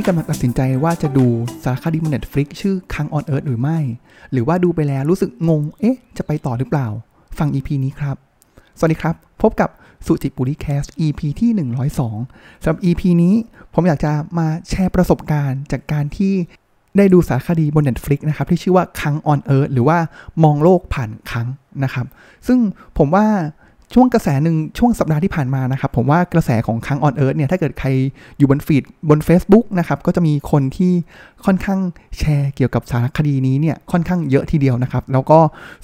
ที่กำลังตัดสินใจว่าจะดูสารคดีบน Netflix ชื่อ Cunk on Earth หรือไม่ หรือว่าดูไปแล้วรู้สึกงง เอ๊ะ จะไปต่อหรือเปล่า ฟัง EP นี้ครับ สวัสดีครับ พบกับสุจิปุลิ Cast EP ที่ 102สำหรับ EP นี้ผมอยากจะมาแชร์ประสบการณ์จากการที่ได้ดูสารคดีบน Netflix นะครับ ที่ชื่อว่า Cunk on Earth หรือว่ามองโลกผ่านคังนะครับ ซึ่งผมว่า ช่วงกระแสหนึ่งช่วงสัปดาห์ที่ผ่านมานะครับ ผมว่ากระแสของ Cunk on Earth เนี่ย ถ้าเกิดใครอยู่บนฟีดบน Facebook นะครับ ก็จะมีคนที่ค่อนข้างแชร์เกี่ยวกับสารคดีนี้เนี่ย ค่อนข้างเยอะทีเดียวนะครับ แล้วก็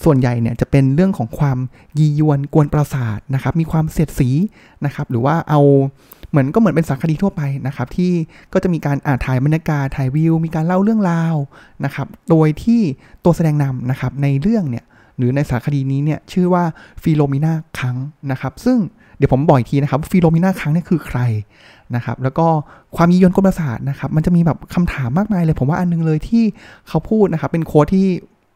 ส่วนใหญ่เนี่ยจะเป็นเรื่องของความยียวนกวนประสาทนะครับ มีความเสียดสีนะครับ หรือว่าเอาเหมือนก็เหมือนเป็นสารคดีทั่วไปนะครับที่ก็จะมีการอ่าถ่ายบรรยากาศถ่ายวิว มีการเล่าเรื่องราวนะครับ โดยที่ตัวแสดงนำนะครับในเรื่องเนี่ย หรือในสารคดีนี้เนี่ยชื่อว่าฟิโลมิน่าคังนะครับ ซึ่งเดี๋ยวผมบอกอีกทีนะครับฟิโลมิน่าคังเนี่ยคือใครนะครับแล้วก็ความยียวนกวนประสาทนะครับมันจะมีแบบคำถามมากมายเลย ผมว่าอันนึงเลยที่เขาพูดนะครับเป็น quote ที่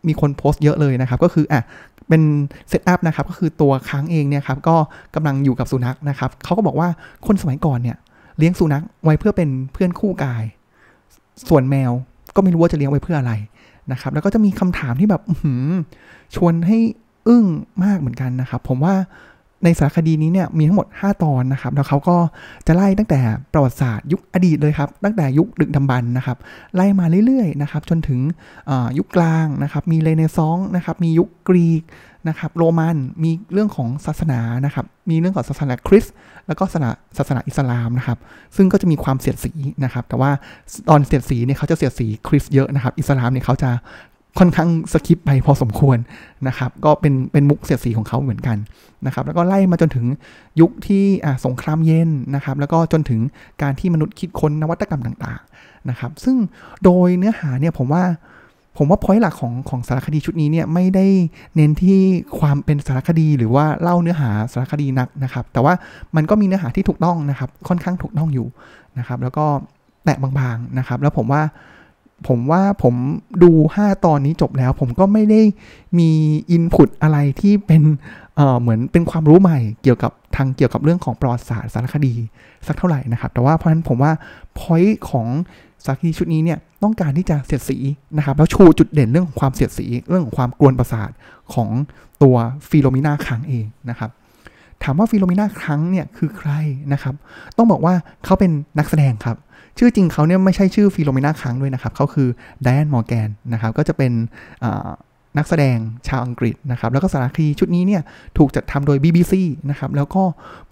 มีคนโพสต์เยอะเลยนะครับ ก็คืออะเป็น setup นะครับก็คือตัวคังเองเนี่ยครับก็กำลังอยู่กับสุนัขนะครับเขาก็บอกว่าคนสมัยก่อนเนี่ยเลี้ยงสุนัขไว้เพื่อเป็นเพื่อนคู่กาย ส่วนแมวก็ไม่รู้ว่าจะเลี้ยงไว้เพื่ออะไร นะครับ แล้วก็จะมีคำถามที่แบบชวนให้อึ้งมากเหมือนกันนะครับ ผมว่า ในสารคดีนี้เนี่ยมีทั้งหมด 5 ตอนนะครับแล้วเขาก็จะไล่ตั้งแต่ประวัติศาสตร์ยุคอดีตเลยครับตั้งแต่ยุคดึกดำบรรพ์นะครับไล่มาเรื่อยๆนะครับจนถึงยุคกลางนะครับมีเรเนซองนะครับมียุคกรีกนะครับโรมันมีเรื่องของศาสนานะครับมีเรื่องของศาสนาคริสต์แล้วก็ศาสนาศาสนาอิสลามนะครับซึ่งก็จะมีความเสียดสีนะครับแต่ว่าตอนเสียดสีเนี่ยเขาจะเสียดสีคริสต์เยอะนะครับอิสลามเนี่ยเขาจะ ค่อนข้างสคิปไปพอสมควรนะครับ ก็เป็นเป็นมุกเสียดสีของเขาเหมือนกันนะครับ แล้วก็ไล่มาจนถึงยุคที่สงครามเย็นนะครับ แล้วก็จนถึงการที่มนุษย์คิดค้นนวัตกรรมต่างๆนะครับ ซึ่งโดยเนื้อหาเนี่ยผมว่าผมว่าพอยต์หลักของของสารคดีชุดนี้เนี่ยไม่ได้เน้นที่ความเป็นสารคดีหรือว่าเล่าเนื้อหาสารคดีนักนะครับ แต่ว่ามันก็มีเนื้อหาที่ถูกต้องนะครับ ค่อนข้างถูกต้องอยู่นะครับ แล้วก็แตะบางๆนะครับ แล้วผมว่า ผมว่าผมดู 5 ตอนนี้จบแล้ว ผมก็ไม่ได้มี input อะไรที่เป็นเหมือนเป็นความรู้ใหม่เกี่ยวกับทางเกี่ยวกับเรื่องของประวัติศาสตร์สารคดีสักเท่าไหร่นะครับ แต่ว่าเพราะฉะนั้นผมว่า point ของสารคดีชุดนี้เนี่ยต้องการที่จะเสียดสีนะครับ แล้วชูจุดเด่นเรื่องของความเสียดสีเรื่องของความกวนประสาทของตัวฟิโลมิน่าครั้งเองนะครับถามว่าฟิโลมิน่าครั้งเนี่ยคือใครนะครับ ต้องบอกว่าเขาเป็นนักแสดงครับ ชื่อจริงเขาเนี่ยไม่ใช่ชื่อฟิโลเมนาค้างด้วยนะครับเขาคือไดแอนมอร์แกนนะครับก็จะเป็นนักแสดงชาวอังกฤษนะครับแล้วก็สารคดีชุดนี้เนี่ยถูกจัดทำโดย BBC นะครับแล้วก็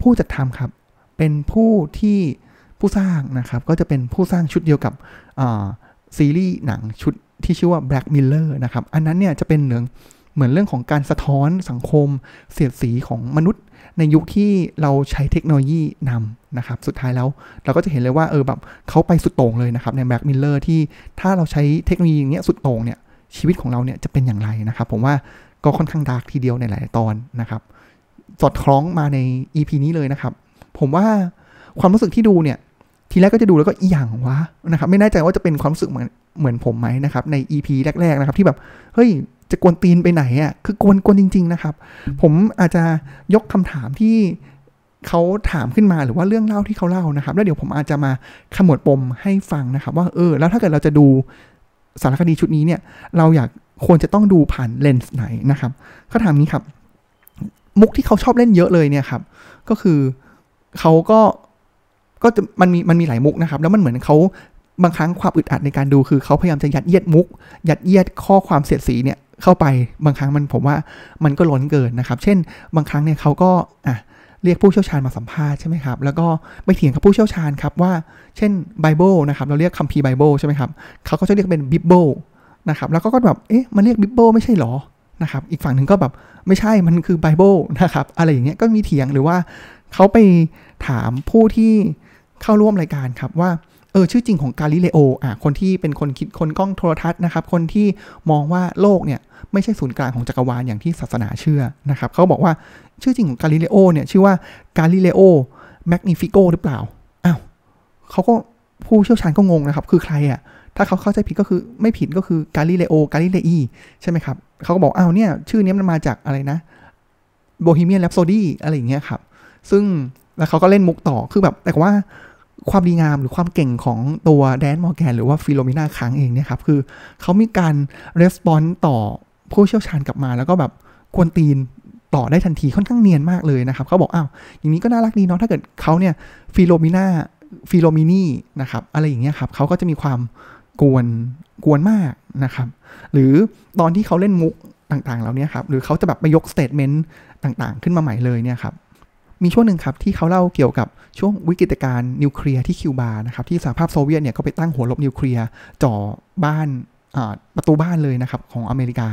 ผู้จัดทำครับเป็นผู้ที่ผู้สร้างนะครับก็จะเป็นผู้สร้างชุดเดียวกับซีรีส์หนังชุดที่ชื่อว่า Black Miller นะครับอันนั้นเนี่ยจะเป็นเรื่องเหมือนเรื่องของการสะท้อนสังคมเสียดสีของมนุษย์ ในยุคที่เราใช้เทคโนโลยีนำนะครับ สุดท้ายแล้วเราก็จะเห็นเลยว่าเออแบบเขาไปสุดโต่งเลยนะครับใน Black Mirror ที่ถ้าเราใช้เทคโนโลยีอย่างเงี้ยสุดโต่งเนี่ยชีวิตของเราเนี่ยจะเป็นอย่างไรนะครับ ผมว่าก็ค่อนข้าง dark ทีเดียวในหลายตอนนะครับสอดคล้องมาใน EP นี้เลยนะครับ ผมว่าความรู้สึกที่ดูเนี่ย ทีแรกก็จะดูแล้วก็อีหยังวะนะครับไม่แน่ใจว่าจะเป็นความรู้สึกเหมือนเหมือนผมไหมนะครับใน EP แรกๆนะครับที่แบบเฮ้ยจะกวนตีนไปไหนอะ่ะคือกวนกวนจริง ๆ นะครับ ผมอาจจะยกคำถามที่เขาถามขึ้นมาหรือว่าเรื่องเล่าที่เขาเล่านะครับ แล้วเดี๋ยวผมอาจจะมาขมวดปมให้ฟังนะครับ ว่าเออแล้วถ้าเกิดเราจะดูสารคดีชุดนี้เนี่ย เราอยากควรจะต้องดูผ่านเลนส์ไหนนะครับเขาถามนี้ครับ มุกที่เขาชอบเล่นเยอะเลยเนี่ยครับ ก็คือเขาก็ ก็จะมันมีมันมีหลายมุกนะครับ แล้วมันเหมือนเขาบางครั้งความอึดอัดในการดูคือเขาพยายามจะยัดเยียดมุก ยัดเยียดข้อความเสียดสีเนี่ยเข้าไปบางครั้งมันผมว่ามันก็ล้นเกินนะครับ เช่น บางครั้งเนี่ยเขาก็อะเรียกผู้เชี่ยวชาญมาสัมภาษณ์ใช่ไหมครับ แล้วก็ไปเถียงกับผู้เชี่ยวชาญครับว่า เช่นไบเบิลนะครับ เราเรียกคัมภีร์ไบเบิลใช่ไหมครับ เขาก็จะเรียกเป็น Bibble นะครับ แล้วก็แบบ เอ๊ะ มันเรียก Bibble ไม่ใช่หรอ นะครับ อีกฝั่งหนึ่งก็แบบ ไม่ใช่ มันคือไบเบิลนะครับ อะไรอย่างเงี้ย ก็มีเถียงหรือว่าเขาไปถามผู้ที่ เข้าร่วมรายการครับว่าเออชื่อจริงของกาลิเลโออะคนที่เป็นคนคิดค้นกล้องโทรทัศน์นะครับ คนที่มองว่าโลกเนี่ยไม่ใช่ศูนย์กลางของจักรวาลอย่างที่ศาสนาเชื่อนะครับเขาบอกว่าชื่อจริงของกาลิเลโอเนี่ยชื่อว่ากาลิเลโอแมกนิฟิโกหรือเปล่าอ้าวเขาก็ผู้เชี่ยวชาญก็งงนะครับ คือใครอะถ้าเขาเข้าใจผิดก็คือไม่ผิดก็คือกาลิเลโอกาลิเลอีใช่ไหมครับเขาก็บอกอ้าวเนี่ยชื่อนี้มันมาจากอะไรนะBohemian Rhapsody อะไรอย่างเงี้ยครับซึ่งแล้วเขาก็เล่นมุกต่อคือแบบแต่ว่า ความดีงามหรือความเก่งของตัวไดแอนมอร์แกนหรือว่าฟิโลมิน่าคังก์เองเนี่ยครับ คือเขามีการ response ต่อผู้เชี่ยวชาญกลับมา แล้วก็แบบกวนตีนต่อได้ทันทีค่อนข้างเนียนมากเลยนะครับเขาบอกอ้าวอย่างนี้ก็น่ารักดีเนาะถ้าเกิดเขาเนี่ยฟิโลมิน่าฟิโลมินีนะครับอะไรอย่างเงี้ยครับเขาก็จะมีความกวนกวนมากนะครับ หรือตอนที่เขาเล่นมุกต่างๆเหล่านี้ครับหรือเขาจะแบบไปยก statement ต่างๆ ขึ้นมาใหม่เลยเนี่ยครับ มีช่วงหนึ่งครับที่เขาเล่าเกี่ยวกับช่วงวิกฤตการณ์นิวเคลียร์ที่คิวบานะครับที่สหภาพโซเวียตเนี่ยก็ไปตั้งหัวรบนิวเคลียร์จ่อบ้านประตูบ้านเลยนะครับของอเมริกา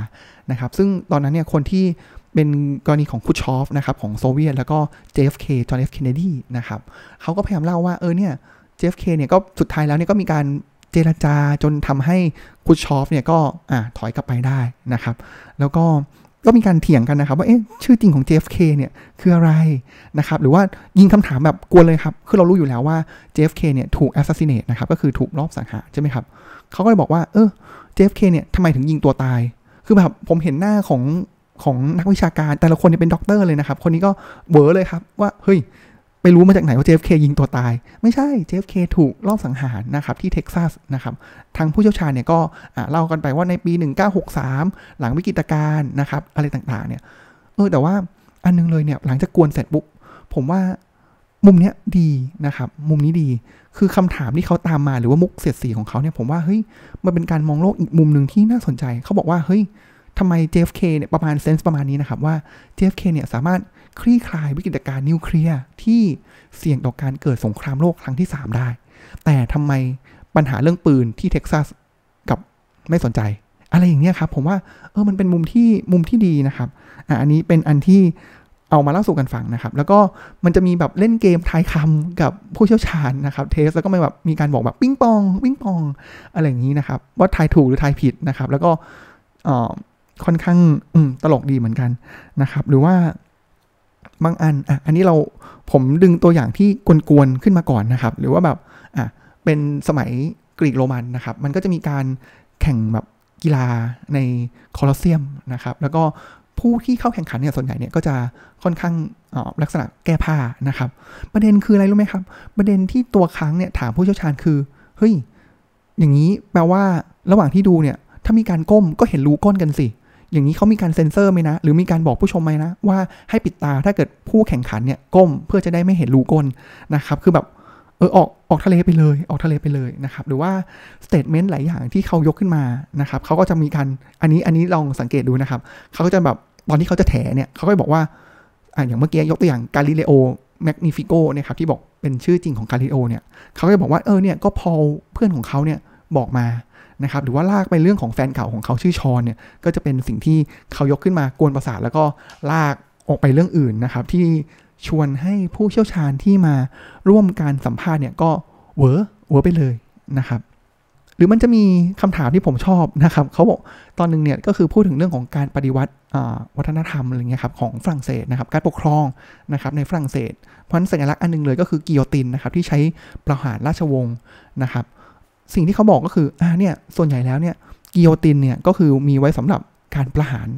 นะครับซึ่งตอนนั้นเนี่ยคนที่เป็นกรณีของครุชชอฟนะครับของโซเวียต แล้วก็ JFK จอห์นเอฟเคนเนดีนะครับเขาก็พยายามเล่าว่าเออเนี่ย JFK เนี่ยก็สุดท้ายแล้วเนี่ยก็มีการเจรจาจนทำให้ครุชชอฟเนี่ยก็อ่าถอยกลับไปได้นะครับ แล้วก็ ก็มีการเถียงกันนะครับว่าเอ๊ะชื่อจริงของ JFK เนี่ยคืออะไรนะครับหรือว่ายิงคำถามแบบกวนเลยครับ คือเรารู้อยู่แล้วว่า JFK เนี่ยถูก assassinate นะครับก็คือถูกลอบสังหารใช่ไหมครับเขาก็เลยบอกว่าเออ JFK เนี่ยทำไมถึงยิงตัวตาย คือแบบผมเห็นหน้าของของนักวิชาการแต่ละคนเนี่ยเป็นด็อกเตอร์เลยนะครับ คนนี้ก็เบลอเลยครับว่าเฮ้ย ไปรู้มาจากไหนว่า JFK ยิงตัวตาย ไม่ใช่ JFK ถูกลอบสังหารนะครับที่เท็กซัสนะครับทางผู้เชี่ยวชาญเนี่ยก็เล่ากันไปว่าในปี 1963 หลังวิกฤตการณ์นะครับอะไรต่างๆเนี่ยเออแต่ว่าอันนึงเลยเนี่ยหลังจากกวนเสร็จปุ๊บผมว่ามุมเนี้ยดีนะครับมุมนี้ดีคือคำถามที่เขาตามมาหรือว่ามุกเสียดสีของเขาเนี่ยผมว่าเฮ้ยมันเป็นการมองโลกอีกมุมหนึ่งที่น่าสนใจ เขาบอกว่าเฮ้ย ทำไม JFK เนี่ยประมาณเซนส์ประมาณนี้นะครับว่า JFK เนี่ยสามารถคลี่คลายวิกฤตการณ์นิวเคลียร์ที่เสี่ยงต่อการเกิดสงครามโลกครั้งที่ 3 ได้ แต่ทำไมปัญหาเรื่องปืนที่เท็กซัสกลับไม่สนใจ อะไรอย่างเนี้ยครับ ผมว่าเออมันเป็นมุมที่มุมที่ดีนะครับอะอันนี้เป็นอันที่เอามาเล่าสู่กันฟังนะครับ แล้วก็มันจะมีแบบเล่นเกมทายคำกับผู้เชี่ยวชาญนะครับเทสแล้วก็มีแบบมีการบอกแบบปิ้งปองปิ้งปองอะไรอย่างนี้นะครับ ว่าทายถูกหรือทายผิดนะครับ แล้วก็ ค่อนข้างตลกดีเหมือนกันนะครับ หรือว่าบางอันอะอันนี้เราผมดึงตัวอย่างที่กวนๆขึ้นมาก่อนนะครับ หรือว่าแบบอะเป็นสมัยกรีกโรมันนะครับ มันก็จะมีการแข่งแบบกีฬาในคอลอสเซียมนะครับ แล้วก็ผู้ที่เข้าแข่งขันเนี่ยส่วนใหญ่เนี่ยก็จะค่อนข้างลักษณะแก้ผ้านะครับ ประเด็นคืออะไรรู้ไหมครับ ประเด็นที่ตัวค้างเนี่ยถามผู้เชี่ยวชาญคือเฮ้ยอย่างนี้แปลว่าระหว่างที่ดูเนี่ย ถ้ามีการก้มก็เห็นรูก้นกันสิ อย่างนี้เขามีการเซ็นเซอร์ไหมนะ หรือมีการบอกผู้ชมไหมนะ ว่าให้ปิดตาถ้าเกิดผู้แข่งขันเนี่ยก้มเพื่อจะได้ไม่เห็นรูก้นนะครับคือแบบเออออกออกทะเลไปเลยออกทะเลไปเลยนะครับหรือว่า statement หลายอย่างที่เขายกขึ้นมานะครับเขาก็จะมีการอันนี้อันนี้ลองสังเกตดูนะครับเขาก็จะแบบตอนที่เขาจะแถเนี่ยเขาก็บอกว่าอ่าอย่างเมื่อกี้ยกตัวอย่างกาลิเลโอแมกนิฟิโกนี่ยครับที่บอกเป็นชื่อจริงของกาลิเลโอเนี่ยเขาก็จะบอกว่าเออเนี่ยก็พอเพื่อนของเขาเนี่ย บอกมานะครับหรือว่าลากไปเรื่องของแฟนเก่าของเขาชื่อชอนเนี่ยก็จะเป็นสิ่งที่เขายกขึ้นมากวนประสาทแล้วก็ลากออกไปเรื่องอื่นนะครับ ที่ชวนให้ผู้เชี่ยวชาญที่มาร่วมการสัมภาษณ์เนี่ยก็เวอเวอไปเลยนะครับ หรือมันจะมีคำถามที่ผมชอบนะครับเขาบอกตอนนึงเนี่ยก็คือพูดถึงเรื่องของการปฏิวัติวัฒนธรรมอะไรเงี้ยครับของฝรั่งเศสนะครับการปกครองนะครับในฝรั่งเศสเพราะฉะนั้นสัญลักษณ์อันนึงเลยก็คือกิโยตินนะครับที่ใช้ประหารราชวงศ์นะครับ สิ่งที่เขาบอกก็คืออ่าเนี่ยส่วนใหญ่แล้วเนี่ยกิโยตินเนี่ยก็คือมีไว้สำหรับการประหาร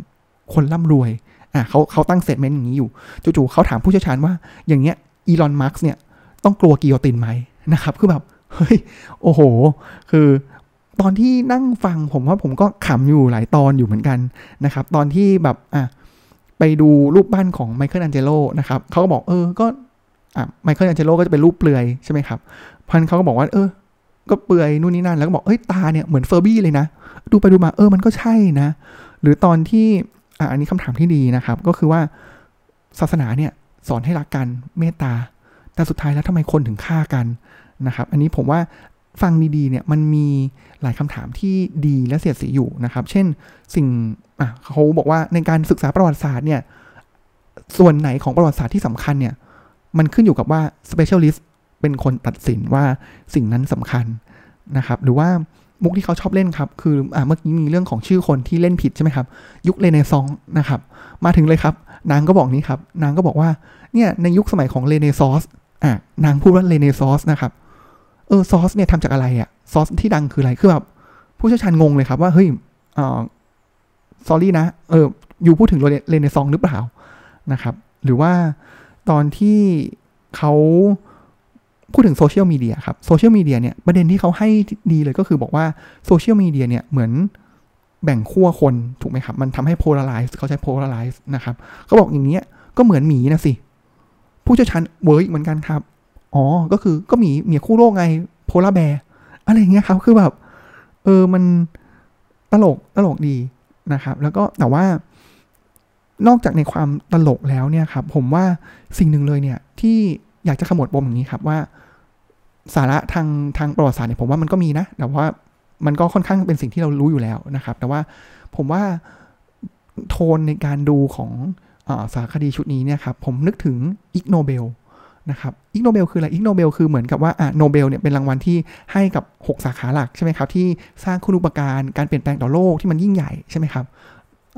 คนร่ำรวยอ่าเขาเขาตั้ง statement อย่างนี้อยู่จู่ๆเขาถามผู้เชี่ยวชาญว่าอย่างเงี้ยอีลอนมัสก์เนี่ยต้องกลัวกิโยตินไหมนะครับ คือแบบเฮ้ยโอ้โห คือตอนที่นั่งฟังผมว่าผมก็ขำอยู่หลายตอนอยู่เหมือนกันนะครับ ตอนที่แบบอะไปดูรูปบ้านของไมเคิลแอนเจโลนะครับเขาก็บอกเออก็อะไมเคิลแอนเจโลก็จะเป็นรูปเปลือยใช่ไหมครับพันเขาก็บอกว่าเออ ก็เปลือยนู่นนี่นั่นแล้วก็บอกเอ้ยตาเนี่ยเหมือนเฟอร์บี้เลยนะ ดูไปดูมาเออมันก็ใช่นะ หรือตอนที่อ่าอันนี้คำถามที่ดีนะครับ ก็คือว่าศาสนาเนี่ยสอนให้รักกันเมตตา แต่สุดท้ายแล้วทำไมคนถึงฆ่ากันนะครับ อันนี้ผมว่าฟังดีๆเนี่ยมันมีหลายคำถามที่ดีและเสียดสีอยู่นะครับ เช่นสิ่งอะเขาบอกว่าในการศึกษาประวัติศาสตร์เนี่ยส่วนไหนของประวัติศาสตร์ที่สำคัญเนี่ยมันขึ้นอยู่กับว่า specialist เป็นคนตัดสินว่าสิ่งนั้นสำคัญนะครับหรือว่ามุกที่เขาชอบเล่นครับ คืออเมื่อกี้มีเรื่องของชื่อคนที่เล่นผิดใช่ไหมครับ ยุคเรเนซองส์นะครับ มาถึงเลยครับ นางก็บอกนี้ครับ นางก็บอกว่า เนี่ยในยุคสมัยของเรเนซองส์อ่านางพูดว่าเรเนซองส์นะครับ เออซอสเนี่ยทำจากอะไรอะซอสที่ดังคืออะไร คือแบบผู้เชี่ยวชาญงงเลยครับว่า เฮ้ยอ่า sorry นะ เออ you พูดถึงเรเนซองส์หรือเปล่านะครับ หรือว่าตอนที่เขา พูดถึงโซเชียลมีเดียครับโซเชียลมีเดียเนี่ยประเด็นที่เขาให้ดีเลยก็คือบอกว่าโซเชียลมีเดียเนี่ยเหมือนแบ่งขั้วคนถูกไหมครับ มันทำให้ polarize เขาใช้ polarize นะครับเขาบอกอย่างนี้ก็เหมือนหมีนะสิ ผู้เชี่ยวชาญเวิร์กเหมือนกันครับ อ๋อ ก็คือก็หมีหมีขั้วโลกไง polar bear อะไรอย่างเงี้ยครับคือแบบ เออมันตลกตลกดีนะครับ แล้วก็แต่ว่านอกจากในความตลกแล้วเนี่ยครับ ผมว่าสิ่งหนึ่งเลยเนี่ยที่ อยากจะขมวดปมอย่างนี้ครับว่าสาระทางทางประวัติศาสตร์เนี่ยผมว่ามันก็มีนะ แต่ว่ามันก็ค่อนข้างเป็นสิ่งที่เรารู้อยู่แล้วนะครับ แต่ว่าผมว่าโทนในการดูของสารคดีชุดนี้เนี่ยครับผมนึกถึงอิกโนเบลนะครับอิกโนเบลคืออะไรอิกโนเบลคือเหมือนกับว่าอะโนเบลเนี่ยเป็นรางวัลที่ให้กับ 6 สาขาหลักใช่ไหมครับที่สร้างคุณูปการการเปลี่ยนแปลงต่อโลกที่มันยิ่งใหญ่ใช่ไหมครับ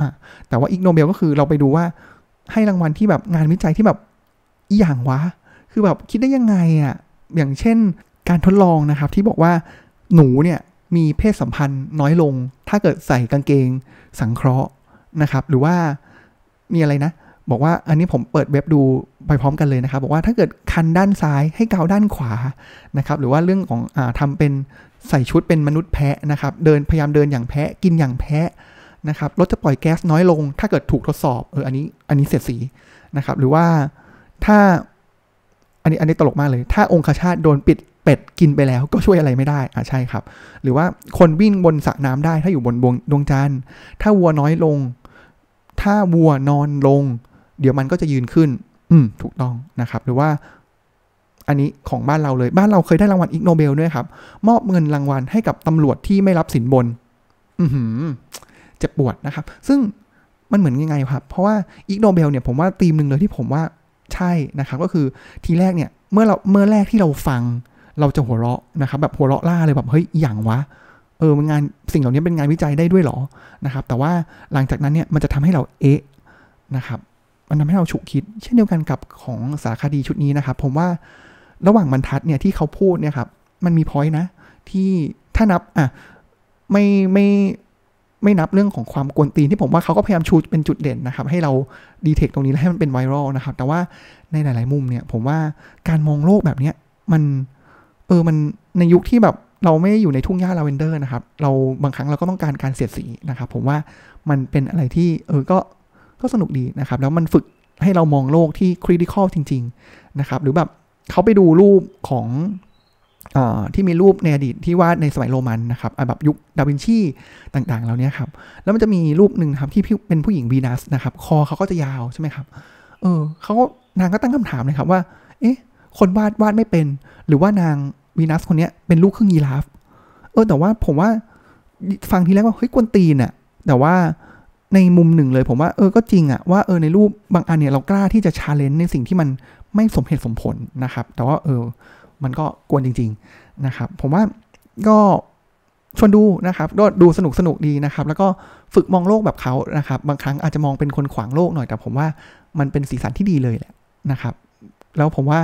อะแต่ว่าอิกโนเบลก็คือเราไปดูว่าให้รางวัลที่แบบงานวิจัยที่แบบอิหยังวะ คือแบบคิดได้ยังไงอะอย่างเช่นการทดลองนะครับที่บอกว่าหนูเนี่ยมีเพศสัมพันธ์น้อยลง ถ้าเกิดใส่กางเกงสังเคราะห์นะครับ หรือว่ามีอะไรนะ บอกว่าอันนี้ผมเปิดเว็บดูไปพร้อมกันเลยนะครับ บอกว่าถ้าเกิดคันด้านซ้ายให้เกาด้านขวานะครับ หรือว่าเรื่องของอทำเป็นใส่ชุดเป็นมนุษย์แพะนะครับ เดินพยายามเดินอย่างแพะกินอย่างแพะนะครับรถจะปล่อยแก๊สน้อยลง ถ้าเกิดถูกทดสอบเอออันนี้อันนี้เสียสีนะครับ หรือว่าถ้า อันนี้อันนี้ตลกมากเลย ถ้าองคชาตโดนปิดเป็ดกินไปแล้วก็ช่วยอะไรไม่ได้อะใช่ครับ หรือว่าคนวิ่งบนสระน้ำได้ถ้าอยู่บนดวงดวงจันทร์ถ้าวัวน้อยลง ถ้าวัวนอนลง เดี๋ยวมันก็จะยืนขึ้น อืมถูกต้องนะครับ หรือว่า อันนี้ของบ้านเราเลยบ้านเราเคยได้รางวัลอิกโนเบลด้วยครับ มอบเงินรางวัลให้กับตำรวจที่ไม่รับสินบน อือหือเจ็บปวดนะครับ ซึ่งมันเหมือนยังไงครับ เพราะว่าIg Nobel เนี่ยผมว่าธีมหนึ่งเลยที่ผมว่า ใช่นะครับก็คือทีแรกเนี่ยเมื่อเราเมื่อแรกที่เราฟัง เราจะหัวเราะนะครับแบบหัวเราะร่าเลยแบบเฮ้ยอย่างวะเออมันงานสิ่งเหล่านี้เป็นงานวิจัยได้ด้วยหรอนะครับ แต่ว่าหลังจากนั้นเนี่ยมันจะทำให้เราเอ๊ะนะครับมันทำให้เราฉุกคิด เช่นเดียวกันกับของสารคดีชุดนี้นะครับ ผมว่าระหว่างบรรทัดเนี่ยที่เขาพูดเนี่ยครับมันมี point นะ ที่ถ้านับอะไม่ไม่ ไม่นับเรื่องของความกวนตีนที่ผมว่าเขาก็พยายามชูเป็นจุดเด่นนะครับ ให้เราดีเทคตรงนี้แล้วให้มันเป็นไวรัลนะครับ แต่ว่าในหลาย ๆ มุมเนี่ย ผมว่าการมองโลกแบบเนี้ยมันเออมันในยุคที่แบบเราไม่อยู่ในทุ่งหญ้าลาเวนเดอร์นะครับ เราบางครั้งเราก็ต้องการการเสียดสีนะครับ ผมว่ามันเป็นอะไรที่เออก็ก็สนุกดีนะครับ แล้วมันฝึกให้เรามองโลกที่คริติคอลจริง ๆ นะครับ หรือแบบเขาไปดูรูปของ ที่มีรูปในอดีตที่วาดในสมัยโรมันนะครับแบบยุคดาวินชีต่างๆเหล่านี้ครับ แล้วมันจะมีรูปหนึ่งครับที่เป็นผู้หญิงวีนัสนะครับ คอเขาก็จะยาวใช่ไหมครับ เออเขานางก็ตั้งคำถามเลยครับว่า เอ๊ะ คนวาดวาดไม่เป็น หรือว่านางวีนัสคนนี้เป็นลูกครึ่งยีราฟ เออ แต่ว่าผมว่าฟังทีแรกว่าเฮ้ยกวนตีนอะแต่ว่าในมุมหนึ่งเลยผมว่าเออก็จริงอะว่าเออในรูปบางอันเนี่ยเรากล้าที่จะ challenge ในสิ่งที่มันไม่สมเหตุสมผลนะครับ แต่ว่าเออ มันก็กวนจริง ๆนะครับ ผมว่าก็ชวนดูนะครับก็ดูสนุกสนุกดีนะครับ แล้วก็ฝึกมองโลกแบบเขานะครับ บางครั้งอาจจะมองเป็นคนขวางโลกหน่อยแต่ผมว่ามันเป็นสีสันที่ดีเลยแหละนะครับ แล้วผมว่า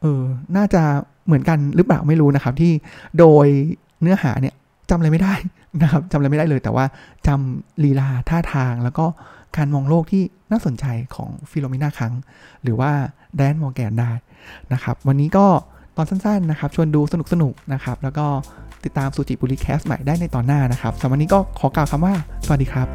เออน่าจะเหมือนกันหรือเปล่าไม่รู้นะครับ ที่โดยเนื้อหาเนี่ยจำอะไรไม่ได้นะครับจำอะไรไม่ได้เลย แต่ว่าจำลีลาท่าทางแล้วก็การมองโลกที่น่าสนใจของ Philomena Cunk หรือว่า Diane Morgan ได้นะครับ วันนี้ก็ ตอนสั้นๆนะครับ ชวนดูสนุกๆนะครับ แล้วก็ติดตามสุจิปุลิ Cast ใหม่ได้ในตอนหน้านะครับสำหรับวันนี้ก็ขอกล่าวคำว่า สวัสดีครับ